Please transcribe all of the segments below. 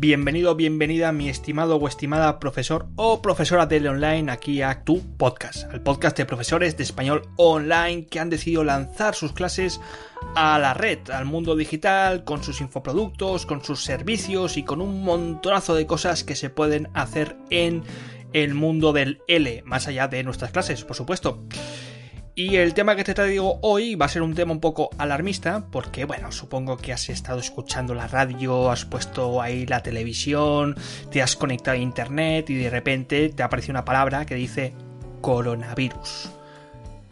Bienvenido, bienvenida, mi estimado o estimada profesor o profesora de online aquí a tu podcast, al podcast de profesores de español online que han decidido lanzar sus clases a la red, al mundo digital, con sus infoproductos, con sus servicios y con un montonazo de cosas que se pueden hacer en el mundo del L, más allá de nuestras clases, por supuesto. Y el tema que te traigo hoy va a ser un tema un poco alarmista, porque bueno, supongo que has estado escuchando la radio, has puesto ahí la televisión, te has conectado a internet y de repente te aparece una palabra que dice coronavirus.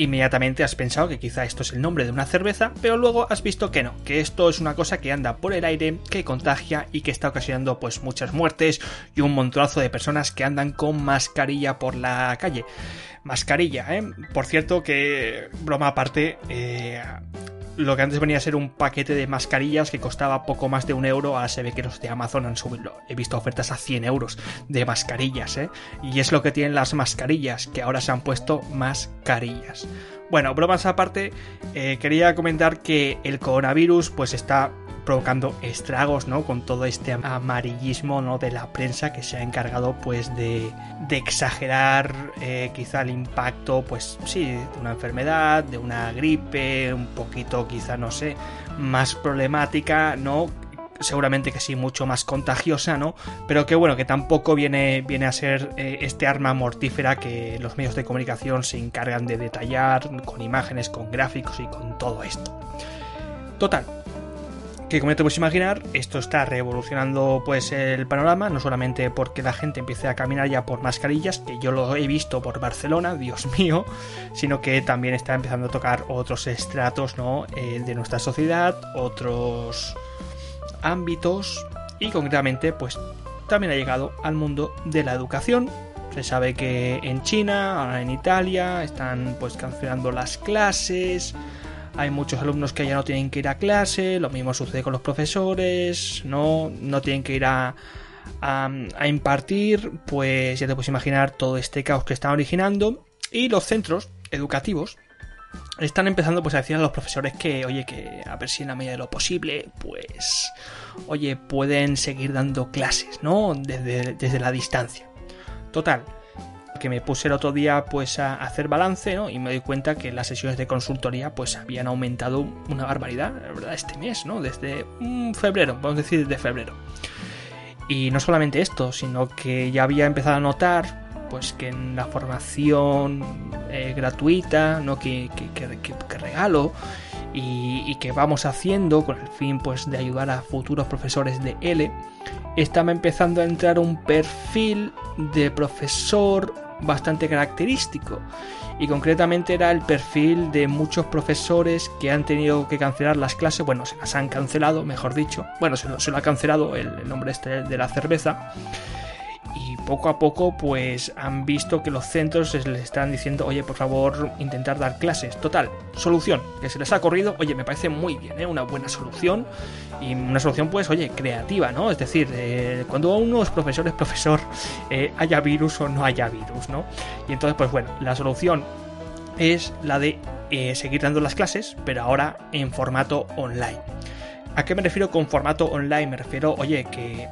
Inmediatamente has pensado que quizá esto es el nombre de una cerveza, pero luego has visto que no, que esto es una cosa que anda por el aire, que contagia y que está ocasionando pues muchas muertes y un montonazo de personas que andan con mascarilla por la calle. Mascarilla, ¿eh? Por cierto que, broma aparte, eh, lo que antes venía a ser un paquete de mascarillas que costaba poco más de un euro, ahora se ve que los de Amazon han subido. He visto ofertas a 100 euros de mascarillas, ¿eh? Y es lo que tienen las mascarillas, que ahora se han puesto mascarillas. Bueno, bromas aparte, eh, quería comentar que el coronavirus pues está provocando estragos, ¿no? Con todo este amarillismo, ¿no? De la prensa que se ha encargado, pues, de, de exagerar eh, quizá el impacto, pues, sí, de una enfermedad, de una gripe, un poquito, quizá, no sé, más problemática, ¿no? seguramente que sí, mucho más contagiosa, ¿no? Pero que bueno, que tampoco viene, viene a ser eh, este arma mortífera que los medios de comunicación se encargan de detallar con imágenes, con gráficos y con todo esto. Total, que como te puedes imaginar, esto está revolucionando pues el panorama, no solamente porque la gente empiece a caminar ya por mascarillas, que yo lo he visto por Barcelona, Dios mío, sino que también está empezando a tocar otros estratos ¿no? De nuestra sociedad, otros ámbitos y concretamente pues también ha llegado al mundo de la educación. Se sabe que en China, ahora en Italia, están pues cancelando las clases, hay muchos alumnos que ya no tienen que ir a clase, lo mismo sucede con los profesores, no, no tienen que ir a, a, impartir, pues ya te puedes imaginar todo este caos que están originando. Y los centros educativos están empezando pues a decir a los profesores que, oye, que a ver si en la medida de lo posible, pues, oye, pueden seguir dando clases, ¿no? Desde, desde la distancia. Total, que me puse el otro día pues a hacer balance ¿no? y me doy cuenta que las sesiones de consultoría pues habían aumentado una barbaridad, la verdad, este mes, ¿no? Desde febrero, vamos a decir desde febrero. Y no solamente esto, sino que ya había empezado a notar pues que en la formación eh, gratuita, ¿no? Que, que, regalo y, y, que vamos haciendo con el fin pues de ayudar a futuros profesores de L, estaba empezando a entrar un perfil de profesor bastante característico. Y concretamente era el perfil de muchos profesores que han tenido que cancelar las clases, bueno, se las han cancelado, mejor dicho, bueno, se lo, ha cancelado el, nombre este de la cerveza y poco a poco pues han visto que los centros les están diciendo oye por favor intentar dar clases total solución que se les ha corrido oye me parece muy bien ¿eh? una buena solución y una solución pues oye creativa no es decir eh, cuando uno es profesor es profesor eh, haya virus o no haya virus no y entonces pues bueno la solución es la de seguir dando las clases pero ahora en formato online ¿A qué me refiero con formato online? Me refiero, oye, que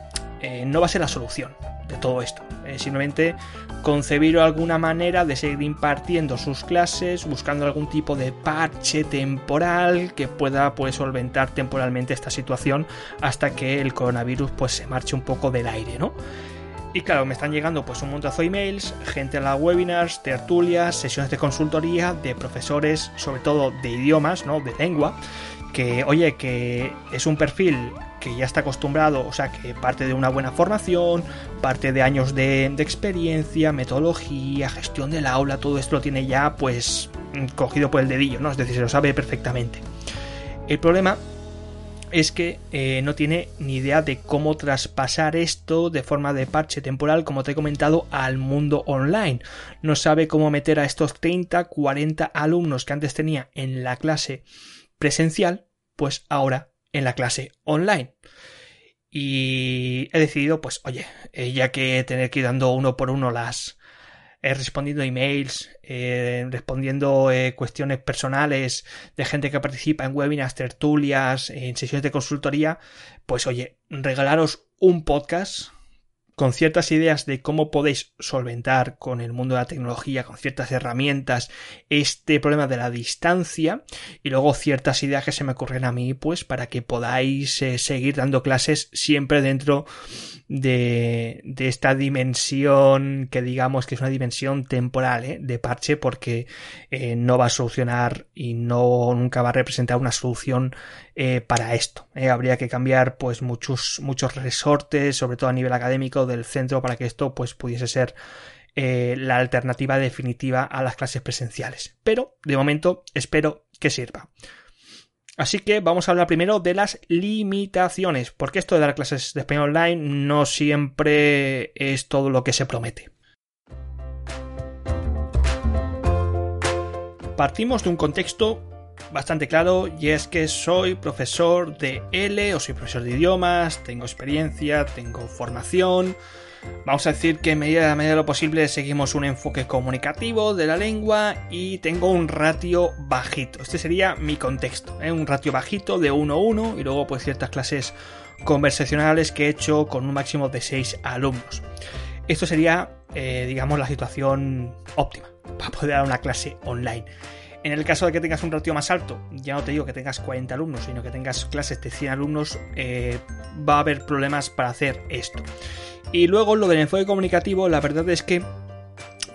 no va a ser la solución de todo esto. simplemente concebir alguna manera de seguir impartiendo sus clases, buscando algún tipo de parche temporal que pueda pues solventar temporalmente esta situación hasta que el coronavirus pues se marche un poco del aire, ¿no? Y claro, me están llegando pues un montazo de emails, gente a las webinars, tertulias, sesiones de consultoría de profesores, sobre todo de idiomas, ¿no? De lengua, que oye, que es un perfil que ya está acostumbrado, o sea, que parte de una buena formación, parte de años de, experiencia, metodología, gestión del aula, todo esto lo tiene ya pues cogido por el dedillo, ¿no? Es decir, se lo sabe perfectamente. El problema es que eh, no tiene ni idea de cómo traspasar esto de forma de parche temporal, como te he comentado, al mundo online. No sabe cómo meter a estos 30, 40 alumnos que antes tenía en la clase presencial, pues ahora en la clase online. Y he decidido, pues, oye, eh, ya que tener que ir dando uno por uno las, eh, respondiendo emails, eh, respondiendo eh, cuestiones personales de gente que participa en webinars, tertulias, en sesiones de consultoría, pues oye, regalaros un podcast con ciertas ideas de cómo podéis solventar con el mundo de la tecnología, con ciertas herramientas, este problema de la distancia y luego ciertas ideas que se me ocurren a mí, pues para que podáis eh, seguir dando clases siempre dentro de, esta dimensión que digamos que es una dimensión temporal ¿eh? de parche porque eh, no va a solucionar y no nunca va a representar una solución eh, para esto. Habría que cambiar pues muchos, muchos resortes, sobre todo a nivel académico del centro para que esto pues pudiese ser eh, la alternativa definitiva a las clases presenciales. Pero de momento espero que sirva. Así que vamos a hablar primero de las limitaciones, porque esto de dar clases de español online no siempre es todo lo que se promete. Partimos de un contexto bastante claro y es que soy profesor de L o soy profesor de idiomas, tengo experiencia, tengo formación. Vamos a decir que en medida, de lo posible seguimos un enfoque comunicativo de la lengua y tengo un ratio bajito. Este sería mi contexto, ¿eh? un ratio bajito de 1-1 y luego pues ciertas clases conversacionales que he hecho con un máximo de 6 alumnos. Esto sería, eh, digamos, la situación óptima para poder dar una clase online. En el caso de que tengas un ratio más alto, ya no te digo que tengas 40 alumnos, sino que tengas clases de 100 alumnos, eh, va a haber problemas para hacer esto. Y luego lo del enfoque comunicativo, la verdad es que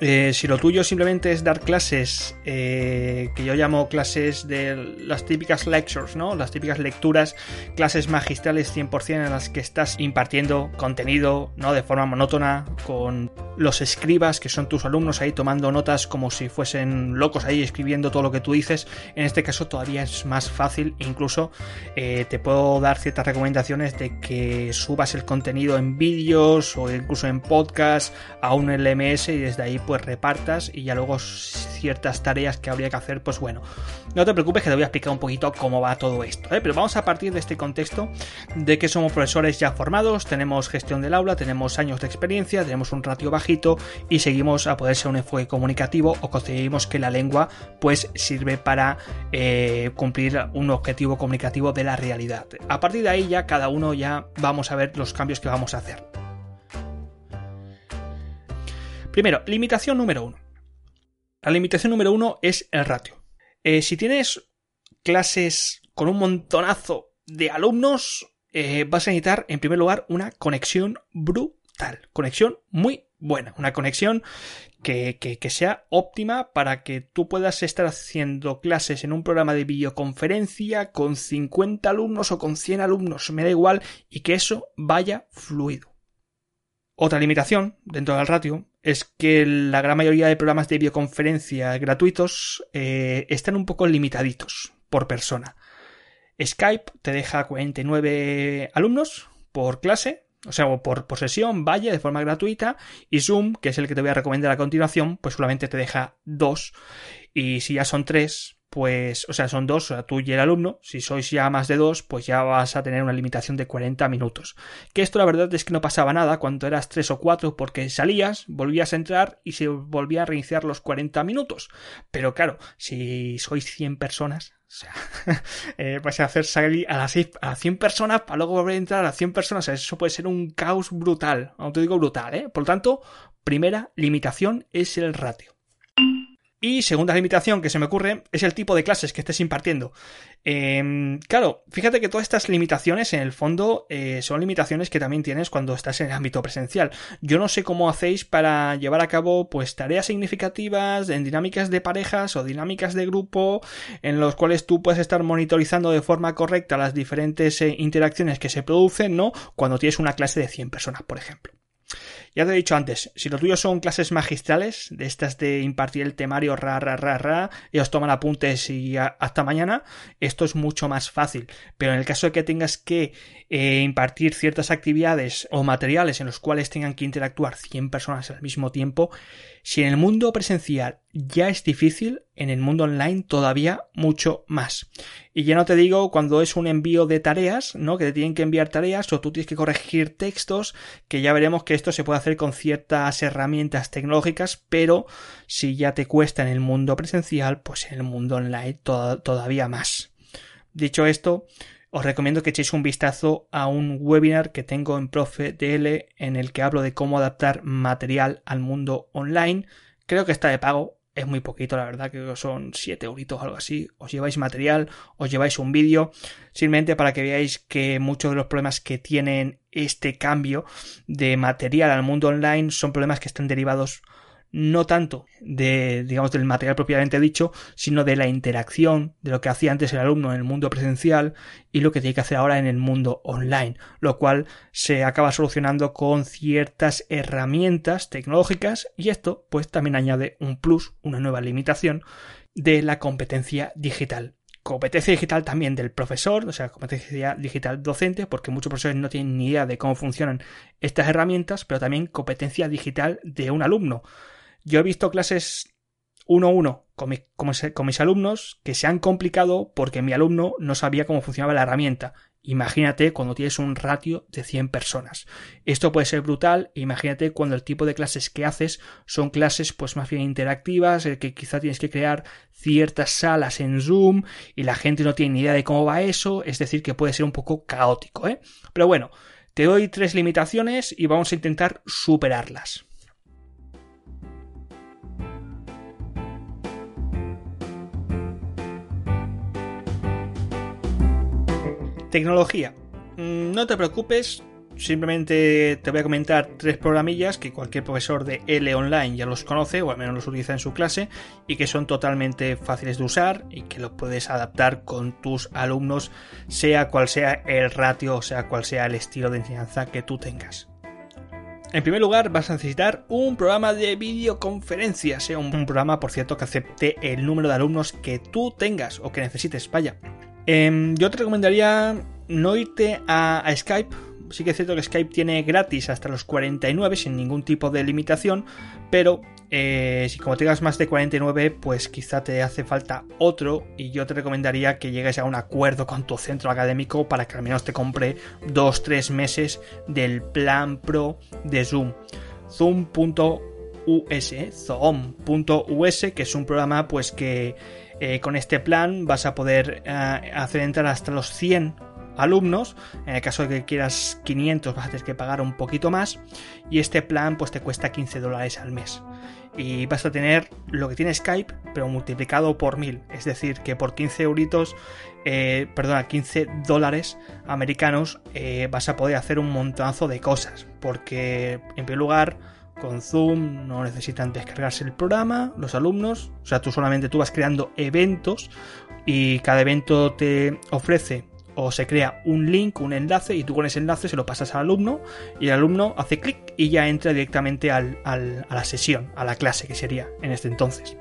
eh, si lo tuyo simplemente es dar clases, eh, que yo llamo clases de las típicas lectures, ¿no? Las típicas lecturas, clases magistrales 100% en las que estás impartiendo contenido, ¿no? De forma monótona, con los escribas, que son tus alumnos ahí tomando notas como si fuesen locos ahí escribiendo todo lo que tú dices. En este caso todavía es más fácil, incluso eh, te puedo dar ciertas recomendaciones de que subas el contenido en vídeos o incluso en podcast a un LMS y desde ahí pues repartas y ya luego ciertas tareas que habría que hacer, pues bueno, no te preocupes que te voy a explicar un poquito cómo va todo esto, ¿eh? pero vamos a partir de este contexto de que somos profesores ya formados, tenemos gestión del aula, tenemos años de experiencia, tenemos un ratio bajito y seguimos a poder ser un enfoque comunicativo o conseguimos que la lengua pues sirve para eh, cumplir un objetivo comunicativo de la realidad. A partir de ahí ya cada uno ya vamos a ver los cambios que vamos a hacer. Primero, limitación número uno. La limitación número uno es el ratio. Eh, si tienes clases con un montonazo de alumnos, eh, vas a necesitar en primer lugar una conexión brutal. Conexión muy buena. Una conexión que, que, sea óptima para que tú puedas estar haciendo clases en un programa de videoconferencia con 50 alumnos o con 100 alumnos, me da igual, y que eso vaya fluido. Otra limitación dentro del ratio es que la gran mayoría de programas de videoconferencia gratuitos eh, están un poco limitaditos por persona. Skype te deja 49 alumnos por clase, o sea, por, por sesión, vaya, de forma gratuita, y Zoom, que es el que te voy a recomendar a continuación, pues solamente te deja dos, y si ya son tres, pues, o sea, son dos, o sea, tú y el alumno, si sois ya más de dos, pues ya vas a tener una limitación de 40 minutos. Que esto la verdad es que no pasaba nada cuando eras tres o cuatro, porque salías, volvías a entrar y se volvía a reiniciar los 40 minutos. Pero claro, si sois 100 personas, o sea, eh, vais a hacer salir a las, a 100 personas para luego volver a entrar a las 100 personas. eso puede ser un caos brutal. No te digo brutal, ¿eh? Por lo tanto, primera limitación es el ratio. Y segunda limitación que se me ocurre es el tipo de clases que estés impartiendo. Em, claro, fíjate que todas estas limitaciones en el fondo eh, son limitaciones que también tienes cuando estás en el ámbito presencial. Yo no sé cómo hacéis para llevar a cabo pues tareas significativas en dinámicas de parejas o dinámicas de grupo en los cuales tú puedes estar monitorizando de forma correcta las diferentes eh, interacciones que se producen, ¿no? Cuando tienes una clase de 100 personas, por ejemplo. Ya te he dicho antes, si lo tuyo son clases magistrales, de estas de impartir el temario ra, ra, ra, ra, y os toman apuntes y hasta mañana, esto es mucho más fácil. Pero en el caso de que tengas que eh, impartir ciertas actividades o materiales en los cuales tengan que interactuar 100 personas al mismo tiempo, si en el mundo presencial ya es difícil, en el mundo online todavía mucho más. Y ya no te digo cuando es un envío de tareas, ¿no? Que te tienen que enviar tareas o tú tienes que corregir textos, que ya veremos que esto se puede hacer con ciertas herramientas tecnológicas, pero si ya te cuesta en el mundo presencial, pues en el mundo online todavía más. Dicho esto, os recomiendo que echéis un vistazo a un webinar que tengo en Profe DL en el que hablo de cómo adaptar material al mundo online. Creo que está de pago, es muy poquito, la verdad, que son 7 euritos o algo así. Os lleváis material, os lleváis un vídeo, simplemente para que veáis que muchos de los problemas que tienen este cambio de material al mundo online son problemas que están derivados no tanto de, digamos, del material propiamente dicho, sino de la interacción, de lo que hacía antes el alumno en el mundo presencial y lo que tiene que hacer ahora en el mundo online, lo cual se acaba solucionando con ciertas herramientas tecnológicas y esto pues también añade un plus, una nueva limitación de la competencia digital competencia digital también del profesor, o sea, competencia digital docente, porque muchos profesores no tienen ni idea de cómo funcionan estas herramientas, pero también competencia digital de un alumno. Yo he visto clases uno a uno con, mis alumnos que se han complicado porque mi alumno no sabía cómo funcionaba la herramienta. Imagínate cuando tienes un ratio de 100 personas. Esto puede ser brutal. Imagínate cuando el tipo de clases que haces son clases pues más bien interactivas, el que quizá tienes que crear ciertas salas en Zoom y la gente no tiene ni idea de cómo va eso. Es decir, que puede ser un poco caótico, ¿eh? Pero bueno, te doy tres limitaciones y vamos a intentar superarlas. Tecnología. Mm, no te preocupes, simplemente te voy a comentar tres programillas que cualquier profesor de L online ya los conoce o al menos los utiliza en su clase y que son totalmente fáciles de usar y que los puedes adaptar con tus alumnos sea cual sea el ratio o sea cual sea el estilo de enseñanza que tú tengas. En primer lugar, vas a necesitar un programa de videoconferencia, sea un, programa, por cierto, que acepte el número de alumnos que tú tengas o que necesites. Vaya, Em, yo te recomendaría no irte a, Skype. Sí que es cierto que Skype tiene gratis hasta los 49 sin ningún tipo de limitación, pero eh, si como tengas más de 49, pues quizá te hace falta otro y yo te recomendaría que llegues a un acuerdo con tu centro académico para que al menos te compre 2-3 meses del plan pro de Zoom. Zoom.us, Zoom.us, que es un programa pues que eh, con este plan vas a poder eh, hacer entrar hasta los 100 alumnos. En el caso de que quieras 500 vas a tener que pagar un poquito más. Y este plan pues te cuesta 15 dólares al mes. Y vas a tener lo que tiene Skype, pero multiplicado por 1000. Es decir, que por 15 euritos, eh, perdona, 15 dólares americanos vas a poder hacer un montonazo de cosas. Porque en primer lugar con Zoom no necesitan descargarse el programa, los alumnos, o sea, tú solamente tú vas creando eventos y cada evento te ofrece o se crea un link, un enlace y tú con ese enlace se lo pasas al alumno y el alumno hace clic y ya entra directamente a la sesión, a la clase que sería en este entonces.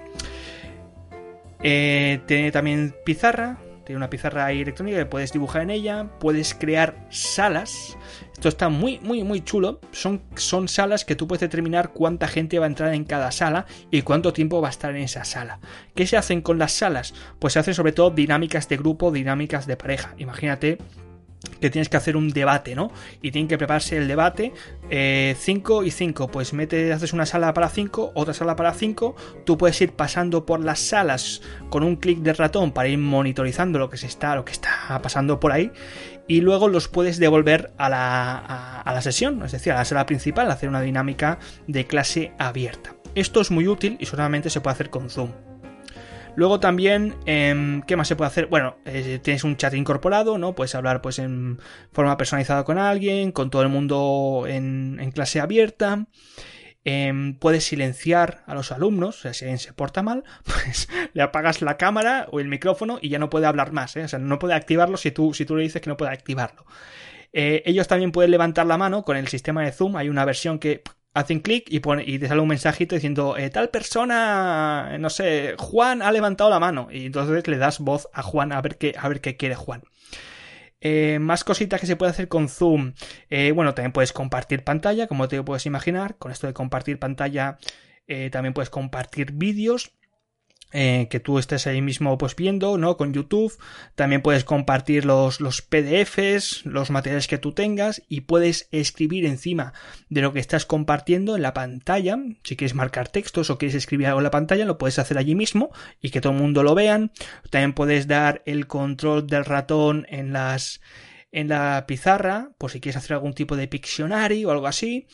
Eh, tiene también pizarra, tiene una pizarra electrónica que puedes dibujar en ella, puedes crear salas. Esto está muy, muy, muy chulo. Son, son salas que tú puedes determinar cuánta gente va a entrar en cada sala y cuánto tiempo va a estar en esa sala. ¿Qué se hacen con las salas? Pues se hacen sobre todo dinámicas de grupo, dinámicas de pareja. Imagínate que tienes que hacer un debate, ¿no? Y tienen que prepararse el debate 5 eh, y 5. Pues metes, haces una sala para 5, otra sala para 5. Tú puedes ir pasando por las salas con un clic de ratón para ir monitorizando lo que se está, lo que está pasando por ahí. Y luego los puedes devolver a la, a la sesión, es decir, a la sala principal, hacer una dinámica de clase abierta. Esto es muy útil y solamente se puede hacer con Zoom. Luego también, em, ¿qué más se puede hacer? Bueno, eh, tienes un chat incorporado, ¿no? Puedes hablar pues en forma personalizada con alguien, con todo el mundo en, clase abierta. Em, puedes silenciar a los alumnos, o sea, si alguien se porta mal, pues le apagas la cámara o el micrófono y ya no puede hablar más, ¿eh? o sea, no puede activarlo si tú, si tú le dices que no puede activarlo. Eh, ellos también pueden levantar la mano con el sistema de Zoom, hay una versión que hacen clic y, te sale un mensajito diciendo eh, tal persona, no sé, Juan ha levantado la mano y entonces le das voz a Juan a ver qué, a ver qué quiere Juan. Eh, más cositas que se puede hacer con Zoom. Eh, bueno, también puedes compartir pantalla, como te puedes imaginar. Con esto de compartir pantalla, también puedes compartir vídeos. Eh, que tú estés ahí mismo pues viendo, ¿no? Con YouTube. También puedes compartir los, los PDFs, los materiales que tú tengas y puedes escribir encima de lo que estás compartiendo en la pantalla. Si quieres marcar textos o quieres escribir algo en la pantalla, lo puedes hacer allí mismo y que todo el mundo lo vean. También puedes dar el control del ratón en las en la pizarra, por si quieres hacer algún tipo de Pictionary o algo así.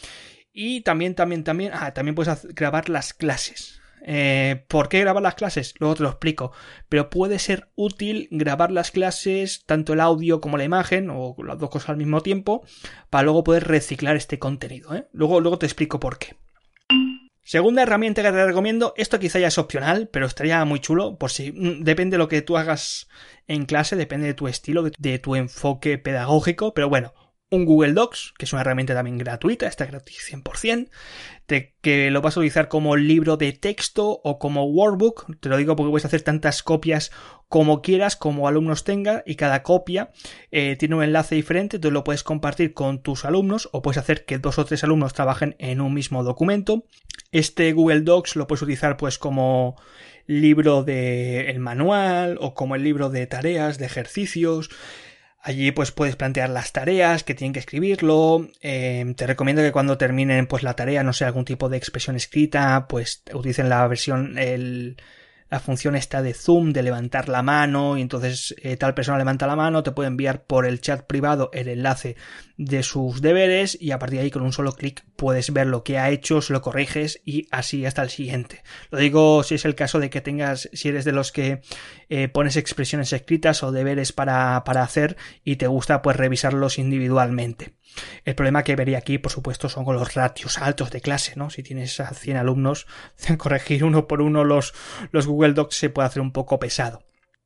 Y también, también, también, ah, también puedes grabar las clases. Eh, ¿Por qué grabar las clases? Luego te lo explico. Pero puede ser útil grabar las clases, tanto el audio como la imagen, o las dos cosas al mismo tiempo, para luego poder reciclar este contenido. ¿eh? Luego, luego te explico por qué. Segunda herramienta que te recomiendo, esto quizá ya es opcional, pero estaría muy chulo por si mm, depende de lo que tú hagas en clase, depende de tu estilo, de tu enfoque pedagógico, pero bueno, un Google Docs, que es una herramienta también gratuita, está gratis 100%, que lo vas a utilizar como libro de texto o como workbook, te lo digo porque puedes hacer tantas copias como quieras, como alumnos tengan, y cada copia eh, tiene un enlace diferente, entonces lo puedes compartir con tus alumnos o puedes hacer que dos o tres alumnos trabajen en un mismo documento. Este Google Docs lo puedes utilizar pues como libro de el manual o como el libro de tareas, de ejercicios, Allí pues puedes plantear las tareas que tienen que escribirlo. Eh, te recomiendo que cuando terminen pues la tarea, no sé, algún tipo de expresión escrita, pues utilicen la versión, la función esta de Zoom de levantar la mano y entonces eh, tal persona levanta la mano, te puede enviar por el chat privado el enlace de sus deberes y a partir de ahí con un solo clic puedes ver lo que ha hecho, lo corriges y así hasta el siguiente. Lo digo si es el caso de que tengas, si eres de los que eh, pones expresiones escritas o deberes para, para hacer y te gusta pues revisarlos individualmente. El problema que vería aquí, por supuesto, son con los ratios altos de clase, ¿no? Si tienes a 100 alumnos, corregir uno por uno los, los Google Docs se puede hacer un poco pesado.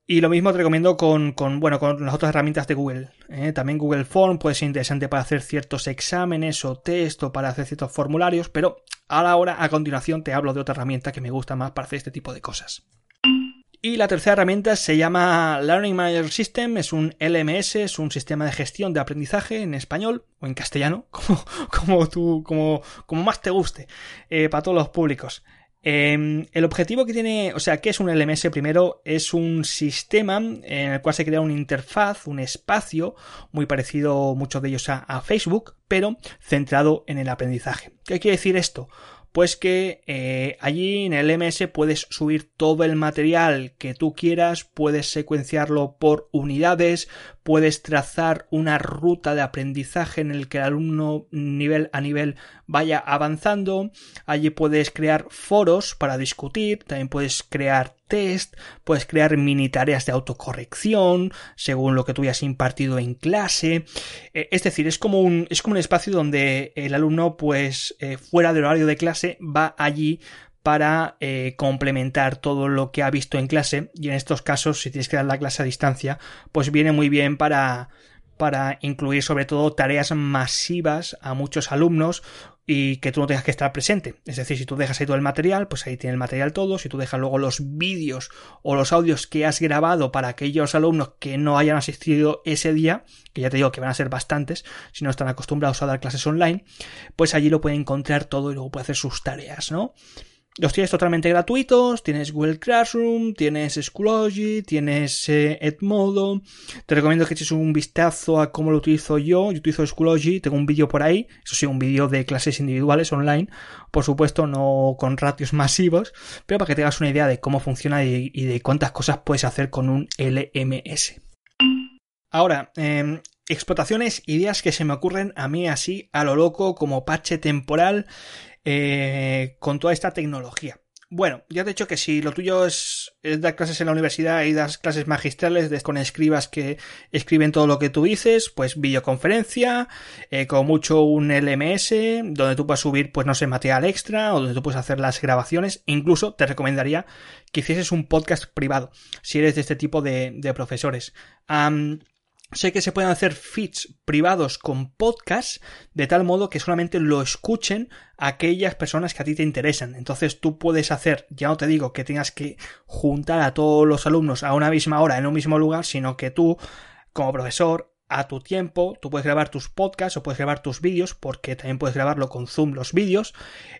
Y lo mismo te recomiendo con, con, bueno, con las otras herramientas de Google. ¿eh? También Google Form puede ser interesante para hacer ciertos exámenes o test o para hacer ciertos formularios, pero ahora a continuación te hablo de otra herramienta que me gusta más para hacer este tipo de cosas. Y la tercera herramienta se llama Learning Manager System, es un LMS, es un sistema de gestión de aprendizaje en español o en castellano, como, como, tú, como, como más te guste, eh, para todos los públicos. Em, el objetivo que tiene, o sea, ¿qué es un LMS? Primero es un sistema en el cual se crea una interfaz, un espacio, muy parecido muchos de ellos a Facebook, pero centrado en el aprendizaje. ¿Qué quiere decir esto? Pues que eh, allí en el MS puedes subir todo el material que tú quieras, puedes secuenciarlo por unidades, puedes trazar una ruta de aprendizaje en el que el alumno nivel a nivel vaya avanzando, allí puedes crear foros para discutir, también puedes crear test, puedes crear mini tareas de autocorrección según lo que tú hayas impartido en clase. Eh, es decir, es como un, es como un espacio donde el alumno, pues, eh, fuera del horario de clase, va allí para eh, complementar todo lo que ha visto en clase y en estos casos si tienes que dar la clase a distancia pues viene muy bien para para incluir sobre todo tareas masivas a muchos alumnos y que tú no tengas que estar presente. Es decir, si tú dejas ahí todo el material, pues ahí tiene el material todo. Si tú dejas luego los vídeos o los audios que has grabado para aquellos alumnos que no hayan asistido ese día, que ya te digo que van a ser bastantes, si no están acostumbrados a dar clases online, pues allí lo pueden encontrar todo y luego puede hacer sus tareas, ¿no? Los tienes totalmente gratuitos, tienes Google Classroom, tienes Schoology, tienes eh, Edmodo. Te recomiendo que eches un vistazo a cómo lo utilizo yo. Yo utilizo Schoology, tengo un vídeo por ahí, eso sí, un vídeo de clases individuales online, por supuesto no con ratios masivos, pero para que te hagas una idea de cómo funciona y, de cuántas cosas puedes hacer con un LMS. Ahora, em, explotaciones, ideas que se me ocurren a mí así a lo loco como parche temporal eh, con toda esta tecnología. Bueno, ya te he dicho que si lo tuyo es, dar clases en la universidad y das clases magistrales con escribas que escriben todo lo que tú dices, pues videoconferencia, eh, con mucho un LMS, donde tú puedes subir, pues no sé, material extra, o donde tú puedes hacer las grabaciones. Incluso te recomendaría que hicieses un podcast privado, si eres de este tipo de, profesores. Sé que se pueden hacer feeds privados con podcast de tal modo que solamente lo escuchen aquellas personas que a ti te interesan. Entonces tú puedes hacer, ya no te digo que tengas que juntar a todos los alumnos a una misma hora en un mismo lugar, sino que tú, como profesor, a tu tiempo. Tú puedes grabar tus podcasts o puedes grabar tus vídeos, porque también puedes grabarlo con Zoom los vídeos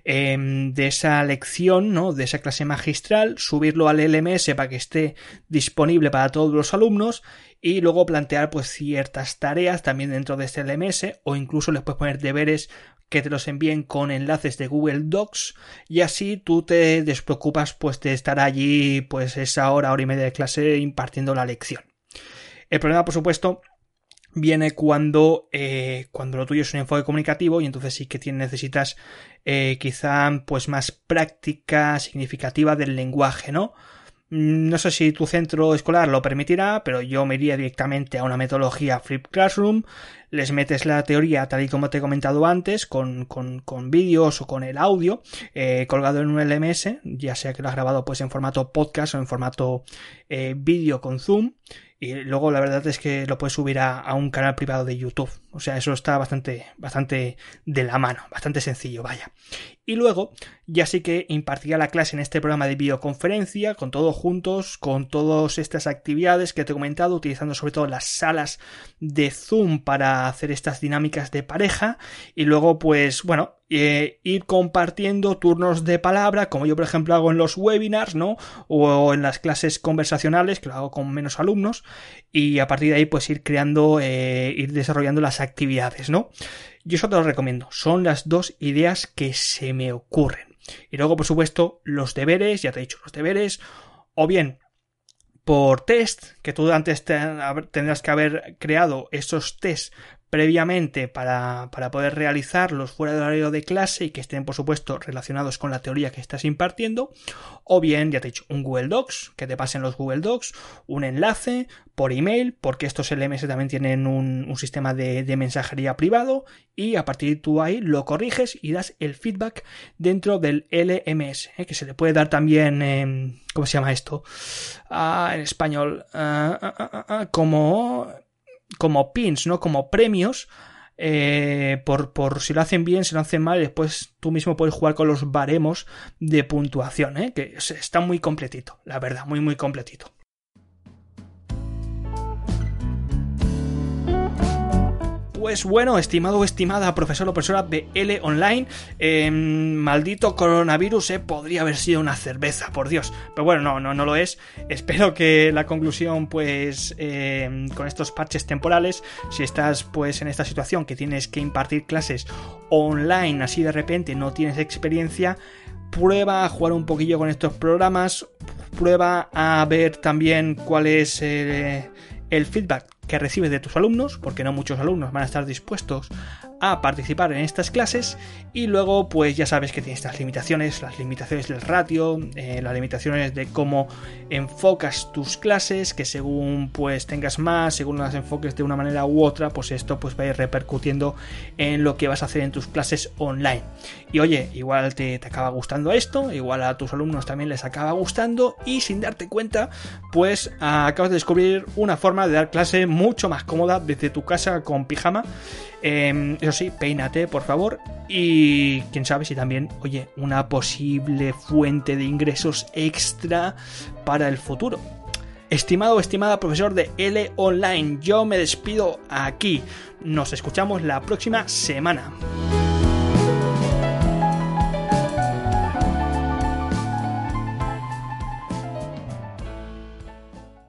em, de esa lección, ¿no? De esa clase magistral, subirlo al LMS para que esté disponible para todos los alumnos y luego plantear pues ciertas tareas también dentro de este LMS o incluso les puedes poner deberes que te los envíen con enlaces de Google Docs y así tú te despreocupas pues de estar allí pues esa hora, hora y media de clase impartiendo la lección. El problema, por supuesto, viene cuando, eh, cuando lo tuyo es un enfoque comunicativo y entonces sí que necesitas eh, quizá pues más práctica significativa del lenguaje, ¿no? Mm, no sé si tu centro escolar lo permitirá, pero yo me iría directamente a una metodología Flip Classroom, les metes la teoría tal y como te he comentado antes, con, con, con vídeos o con el audio eh, colgado en un LMS, ya sea que lo has grabado pues en formato podcast o en formato eh, vídeo con Zoom, y luego la verdad es que lo puedes subir a, a, un canal privado de YouTube. O sea, eso está bastante, bastante de la mano, bastante sencillo, vaya. Y luego, ya sí que impartía la clase en este programa de videoconferencia, con todos juntos, con todas estas actividades que te he comentado, utilizando sobre todo las salas de Zoom para hacer estas dinámicas de pareja. Y luego, pues, bueno, eh, ir compartiendo turnos de palabra, como yo por ejemplo hago en los webinars, ¿no? O en las clases conversacionales, que lo hago con menos alumnos, y a partir de ahí pues ir creando, eh, ir desarrollando las actividades, ¿no? Yo eso te lo recomiendo, son las dos ideas que se me ocurren. Y luego, por supuesto, los deberes, ya te he dicho, los deberes, o bien por test, que tú antes tendrás que haber creado esos tests previamente para, para, poder realizarlos fuera del horario de clase y que estén, por supuesto, relacionados con la teoría que estás impartiendo, o bien, ya te he dicho, un Google Docs, que te pasen los Google Docs, un enlace por email, porque estos LMS también tienen un, un sistema de, de, mensajería privado, y a partir de tú ahí lo corriges y das el feedback dentro del LMS, ¿eh? que se le puede dar también, eh, ¿cómo se llama esto? Ah, en español, ah, ah, ah como como pins, ¿no? Como premios. Eh, por, por si lo hacen bien, si lo hacen mal, después tú mismo puedes jugar con los baremos de puntuación, ¿eh? que está muy completito, la verdad, muy muy completito. Pues bueno, estimado o estimada profesor o profesora de L Online, eh, maldito coronavirus, eh, podría haber sido una cerveza, por Dios. Pero bueno, no, no, no lo es. Espero que la conclusión, pues, eh, con estos parches temporales, si estás, pues, en esta situación que tienes que impartir clases online, así de repente no tienes experiencia, prueba a jugar un poquillo con estos programas, prueba a ver también cuál es el, el feedback que recibes de tus alumnos, porque no muchos alumnos van a estar dispuestos a participar en estas clases y luego pues ya sabes que tienes las limitaciones, las limitaciones del ratio, eh, las limitaciones de cómo enfocas tus clases, que según pues tengas más, según las enfoques de una manera u otra, pues esto pues va a ir repercutiendo en lo que vas a hacer en tus clases online. Y oye, igual te, te acaba gustando esto, igual a tus alumnos también les acaba gustando y sin darte cuenta pues acabas de descubrir una forma de dar clase mucho más cómoda desde tu casa con pijama eh, eso sí, peínate, por favor. Y quién sabe si también, oye, una posible fuente de ingresos extra para el futuro. Estimado o estimada profesor de L Online, yo me despido aquí. Nos escuchamos la próxima semana.